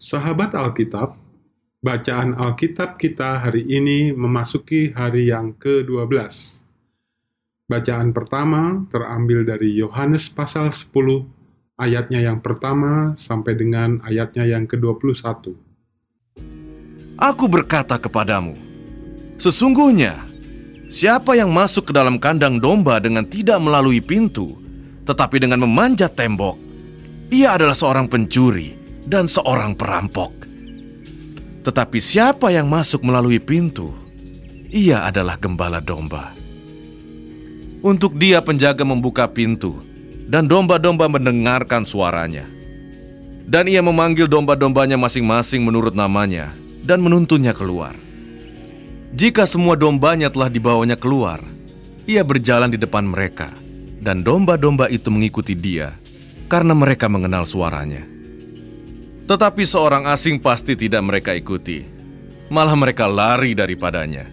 Sahabat Alkitab, bacaan Alkitab kita hari ini memasuki hari yang ke-12. Bacaan pertama terambil dari Yohanes pasal 10 ayatnya yang pertama sampai dengan ayatnya yang ke-21. Aku berkata kepadamu, sesungguhnya siapa yang masuk ke dalam kandang domba dengan tidak melalui pintu, tetapi dengan memanjat tembok, ia adalah seorang pencuri dan seorang perampok. Tetapi siapa yang masuk melalui pintu, ia adalah gembala domba. Untuk dia penjaga membuka pintu, dan domba-domba mendengarkan suaranya. Dan ia memanggil domba-dombanya masing-masing menurut namanya, dan menuntunnya keluar. Jika semua dombanya telah dibawanya keluar, ia berjalan di depan mereka, dan domba-domba itu mengikuti dia, karena mereka mengenal suaranya. Tetapi seorang asing pasti tidak mereka ikuti, malah mereka lari daripadanya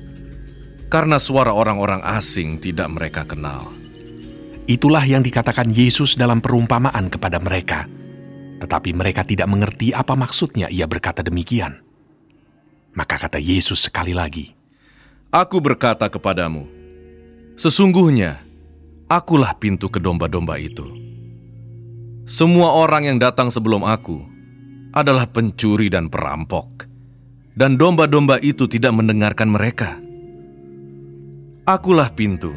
karena suara orang-orang asing tidak mereka kenal. Itulah yang dikatakan Yesus dalam perumpamaan kepada mereka. Tetapi mereka tidak mengerti apa maksudnya ia berkata demikian. Maka kata Yesus sekali lagi, Aku berkata kepadamu, sesungguhnya akulah pintu ke domba-domba itu. Semua orang yang datang sebelum aku adalah pencuri dan perampok, dan domba-domba itu tidak mendengarkan mereka. Akulah pintu.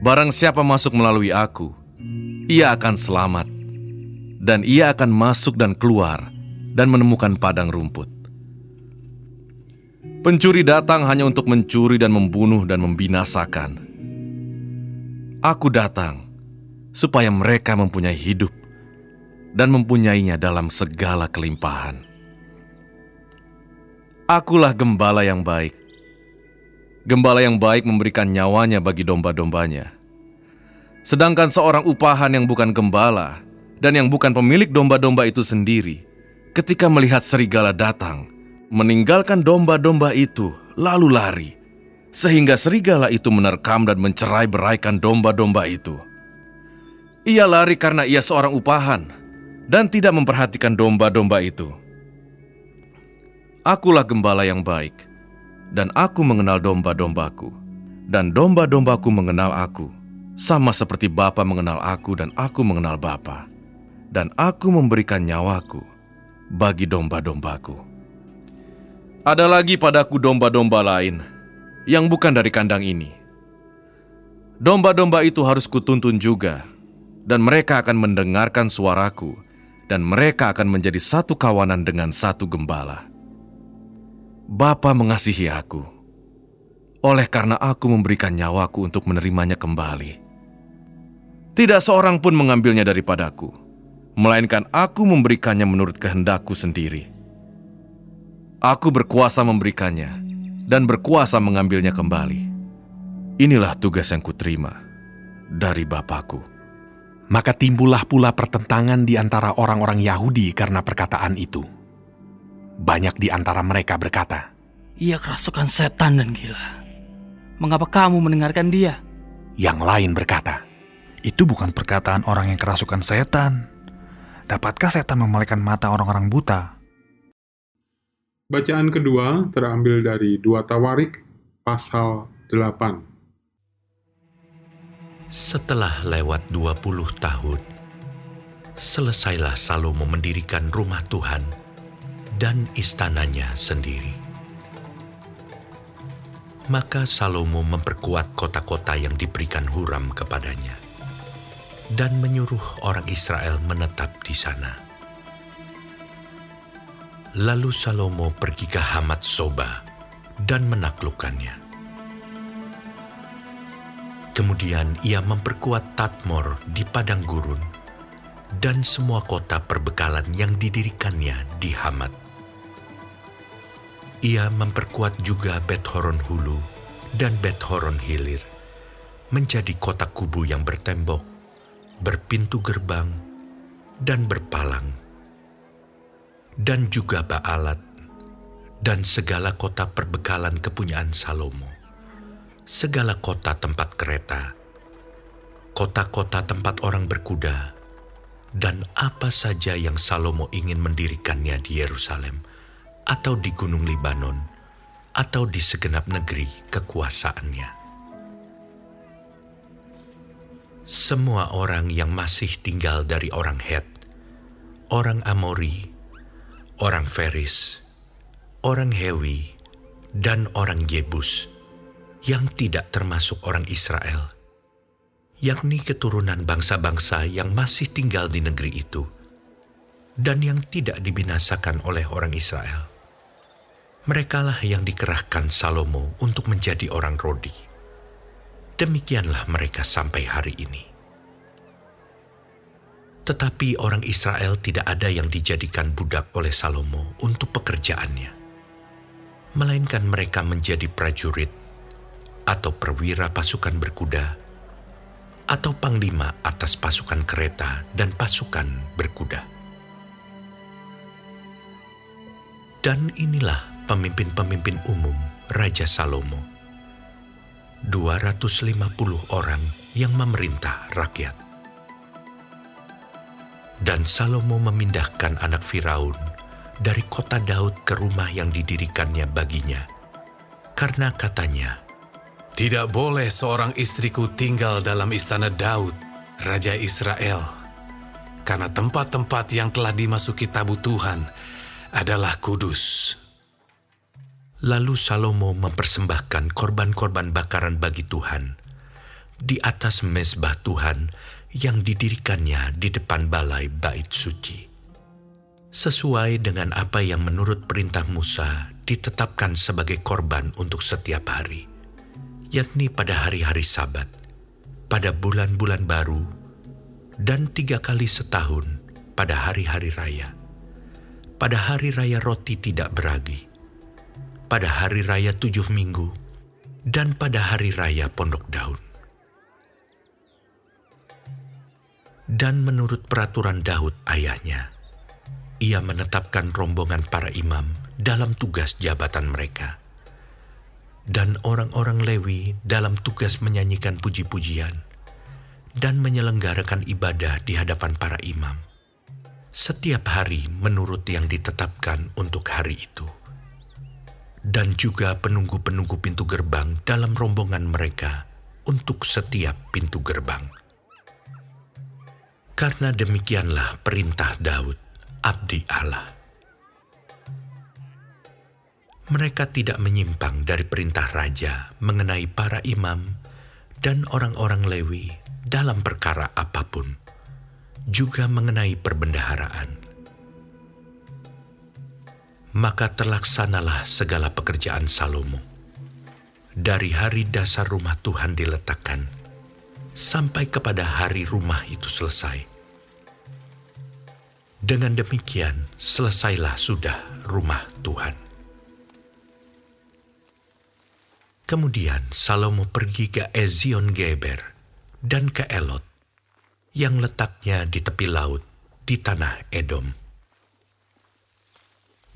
Barang siapa masuk melalui aku, ia akan selamat, dan ia akan masuk dan keluar dan menemukan padang rumput. Pencuri datang hanya untuk mencuri dan membunuh dan membinasakan. Aku datang supaya mereka mempunyai hidup dan mempunyainya dalam segala kelimpahan. Akulah gembala yang baik. Gembala yang baik memberikan nyawanya bagi domba-dombanya. Sedangkan seorang upahan yang bukan gembala dan yang bukan pemilik domba-domba itu sendiri, ketika melihat serigala datang, meninggalkan domba-domba itu lalu lari, sehingga serigala itu menerkam dan mencerai beraikan domba-domba itu. Ia lari karena ia seorang upahan dan tidak memperhatikan domba-domba itu. Akulah gembala yang baik dan aku mengenal domba-dombaku, dan domba-dombaku mengenal aku, sama seperti Bapa mengenal aku dan aku mengenal Bapa, dan aku memberikan nyawaku bagi domba-dombaku. Ada lagi padaku domba-domba lain yang bukan dari kandang ini. Domba-domba itu harus kutuntun juga, dan mereka akan mendengarkan suaraku, dan mereka akan menjadi satu kawanan dengan satu gembala. Bapa mengasihi aku, oleh karena aku memberikan nyawaku untuk menerimanya kembali. Tidak seorang pun mengambilnya daripadaku, melainkan aku memberikannya menurut kehendakku sendiri. Aku berkuasa memberikannya dan berkuasa mengambilnya kembali. Inilah tugas yang kuterima dari Bapakku. Maka timbullah pula pertentangan di antara orang-orang Yahudi karena perkataan itu. Banyak di antara mereka berkata, Ia kerasukan setan dan gila. Mengapa kamu mendengarkan dia? Yang lain berkata, Itu bukan perkataan orang yang kerasukan setan. Dapatkah setan memalaikan mata orang-orang buta? Bacaan kedua terambil dari dua Tawarik pasal 8. Setelah lewat 20 tahun, selesailah Salomo mendirikan rumah Tuhan dan istananya sendiri. Maka Salomo memperkuat kota-kota yang diberikan Huram kepadanya dan menyuruh orang Israel menetap di sana. Lalu Salomo pergi ke Hamat Soba dan menaklukkannya. Kemudian ia memperkuat Tatmor di padang gurun dan semua kota perbekalan yang didirikannya di Hamat. Ia memperkuat juga Bet Horon Hulu dan Bet Horon Hilir menjadi kota kubu yang bertembok, berpintu gerbang, dan berpalang. Dan juga Baalat dan segala kota perbekalan kepunyaan Salomo, segala kota tempat kereta, kota-kota tempat orang berkuda, dan apa saja yang Salomo ingin mendirikannya di Yerusalem, atau di Gunung Libanon, atau di segenap negeri kekuasaannya. Semua orang yang masih tinggal dari orang Het, orang Amori, orang Feris, orang Hewi, dan orang Yebus, yang tidak termasuk orang Israel, yakni keturunan bangsa-bangsa yang masih tinggal di negeri itu, dan yang tidak dibinasakan oleh orang Israel. Merekalah yang dikerahkan Salomo untuk menjadi orang Rodi Demikianlah mereka sampai hari ini. Tetapi orang Israel tidak ada yang dijadikan budak oleh Salomo untuk pekerjaannya, melainkan mereka menjadi prajurit atau perwira pasukan berkuda atau panglima atas pasukan kereta dan pasukan berkuda. Dan inilah pemimpin-pemimpin umum Raja Salomo 250 orang yang memerintah rakyat. Dan Salomo memindahkan anak Firaun dari kota Daud ke rumah yang didirikannya baginya. Karena katanya, Tidak boleh seorang istriku tinggal dalam istana Daud, Raja Israel. Karena tempat-tempat yang telah dimasuki tabu Tuhan adalah kudus. Lalu Salomo mempersembahkan korban-korban bakaran bagi Tuhan di atas mesbah Tuhan yang didirikannya di depan balai bait suci. Sesuai dengan apa yang menurut perintah Musa ditetapkan sebagai korban untuk setiap hari, yakni pada hari-hari sabat, pada bulan-bulan baru, dan tiga kali setahun pada hari-hari raya. Pada hari raya roti tidak beragi, pada hari raya tujuh minggu, dan pada hari raya pondok daun. Dan menurut peraturan Daud ayahnya, ia menetapkan rombongan para imam dalam tugas jabatan mereka. Dan orang-orang Lewi dalam tugas menyanyikan puji-pujian dan menyelenggarakan ibadah di hadapan para imam. Setiap hari menurut yang ditetapkan untuk hari itu dan juga penunggu-penunggu pintu gerbang dalam rombongan mereka untuk setiap pintu gerbang. Karena demikianlah perintah Daud, abdi Allah. Mereka tidak menyimpang dari perintah raja mengenai para imam dan orang-orang Lewi dalam perkara apa pun, juga mengenai perbendaharaan maka terlaksanalah segala pekerjaan Salomo. Dari hari dasar rumah Tuhan diletakkan, sampai kepada hari rumah itu selesai. Dengan demikian, selesailah sudah rumah Tuhan. Kemudian Salomo pergi ke Ezion Geber dan ke Elot, yang letaknya di tepi laut di tanah Edom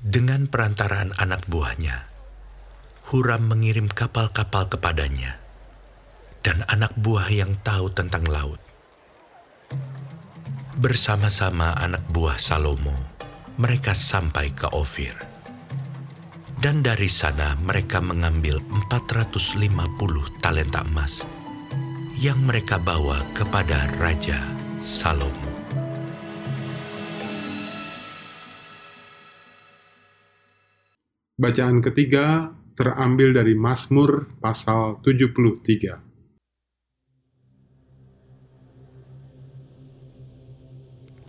dengan perantaraan anak buahnya, Huram mengirim kapal-kapal kepadanya dan anak buah yang tahu tentang laut. Bersama-sama anak buah Salomo, mereka sampai ke Ofir. Dan dari sana mereka mengambil 450 talenta emas yang mereka bawa kepada Raja Salomo. Bacaan ketiga terambil dari Mazmur pasal 73.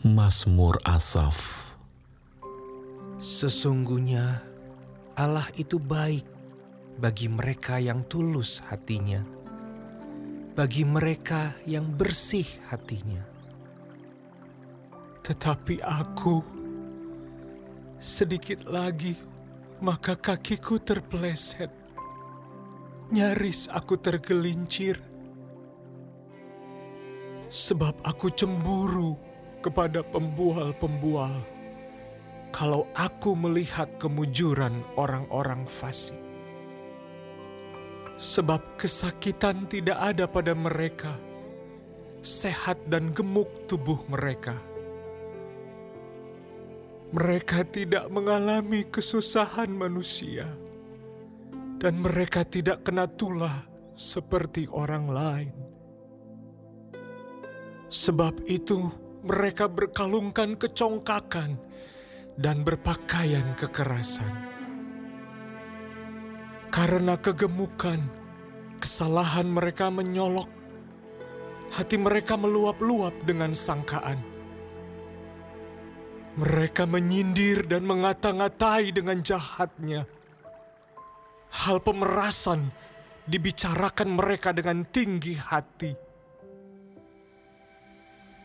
Mazmur Asaf Sesungguhnya Allah itu baik bagi mereka yang tulus hatinya, bagi mereka yang bersih hatinya. Tetapi aku sedikit lagi maka kakiku terpeleset. Nyaris aku tergelincir. Sebab aku cemburu kepada pembual-pembual. Kalau aku melihat kemujuran orang-orang fasik. Sebab kesakitan tidak ada pada mereka. Sehat dan gemuk tubuh mereka. Mereka tidak mengalami kesusahan manusia, dan mereka tidak kena tulah seperti orang lain. Sebab itu, mereka berkalungkan kecongkakan dan berpakaian kekerasan. Karena kegemukan, kesalahan mereka menyolok, hati mereka meluap-luap dengan sangkaan. Mereka menyindir dan mengata-ngatai dengan jahatnya. Hal pemerasan dibicarakan mereka dengan tinggi hati.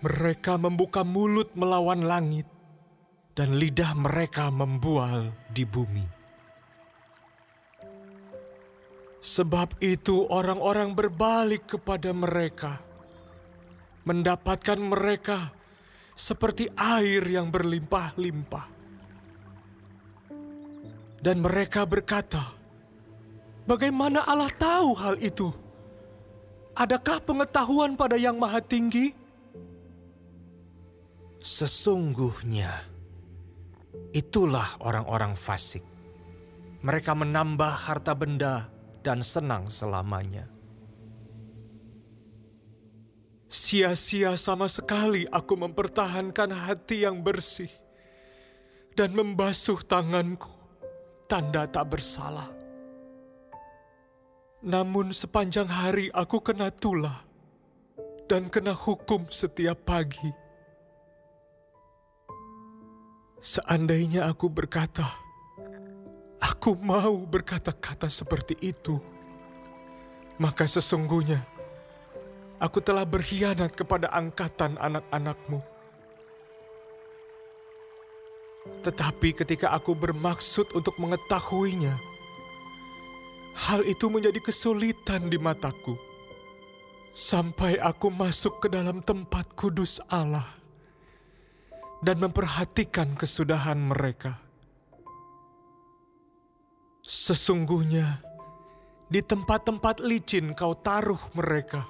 Mereka membuka mulut melawan langit, dan lidah mereka membual di bumi. Sebab itu, orang-orang berbalik kepada mereka, mendapatkan mereka seperti air yang berlimpah-limpah, dan mereka berkata, "Bagaimana Allah tahu hal itu? Adakah pengetahuan pada Yang Maha Tinggi?" Sesungguhnya, itulah orang-orang fasik. Mereka menambah harta benda dan senang selamanya. Sia-sia sama sekali aku mempertahankan hati yang bersih dan membasuh tanganku, tanda tak bersalah. Namun sepanjang hari aku kena tulah dan kena hukum setiap pagi. Seandainya aku berkata, aku mau berkata-kata seperti itu, maka sesungguhnya aku telah berkhianat kepada angkatan anak-anakmu. Tetapi ketika aku bermaksud untuk mengetahuinya, hal itu menjadi kesulitan di mataku. Sampai aku masuk ke dalam tempat kudus Allah dan memperhatikan kesudahan mereka. Sesungguhnya, di tempat-tempat licin kau taruh mereka.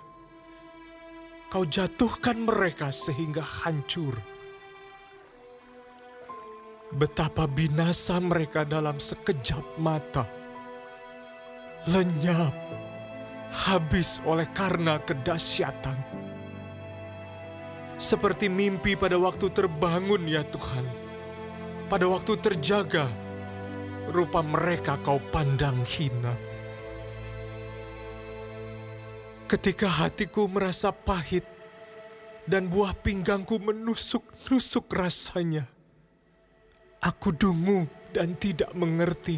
Kau jatuhkan mereka sehingga hancur. Betapa binasa mereka dalam sekejap mata. Lenyap, habis oleh karena kedahsyatan seperti mimpi pada waktu terbangun ya Tuhan. Pada waktu terjaga, rupa mereka kau pandang hina. Ketika hatiku merasa pahit dan buah pinggangku menusuk-nusuk rasanya, aku dungu dan tidak mengerti.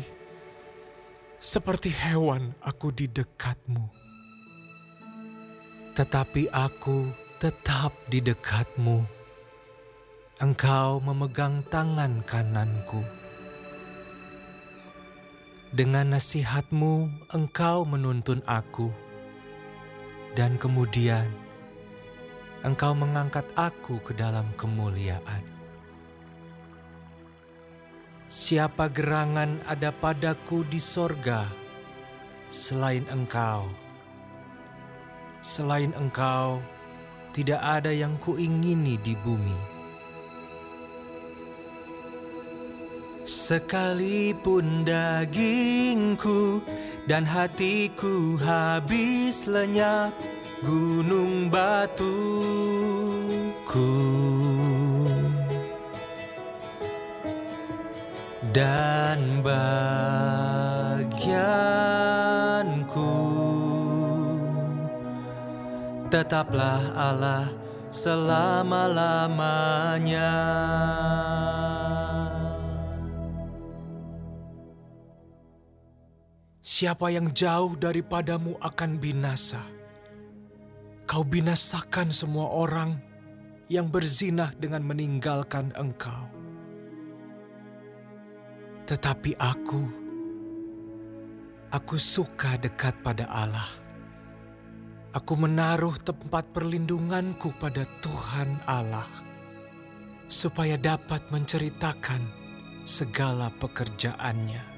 Seperti hewan aku di dekatmu. Tetapi aku tetap di dekatmu. Engkau memegang tangan kananku. Dengan nasihatmu, engkau menuntun aku. Dan kemudian, engkau mengangkat aku ke dalam kemuliaan. Siapa gerangan ada padaku di sorga selain engkau? Selain engkau, tidak ada yang kuingini di bumi. Sekalipun dagingku dan hatiku habis lenyap, gunung batuku dan bagianku tetaplah Allah selama-lamanya. Siapa yang jauh daripadamu akan binasa. Kau binasakan semua orang yang berzinah dengan meninggalkan engkau. Tetapi aku, aku suka dekat pada Allah Aku menaruh tempat perlindunganku pada Tuhan Allah, supaya dapat menceritakan segala pekerjaannya.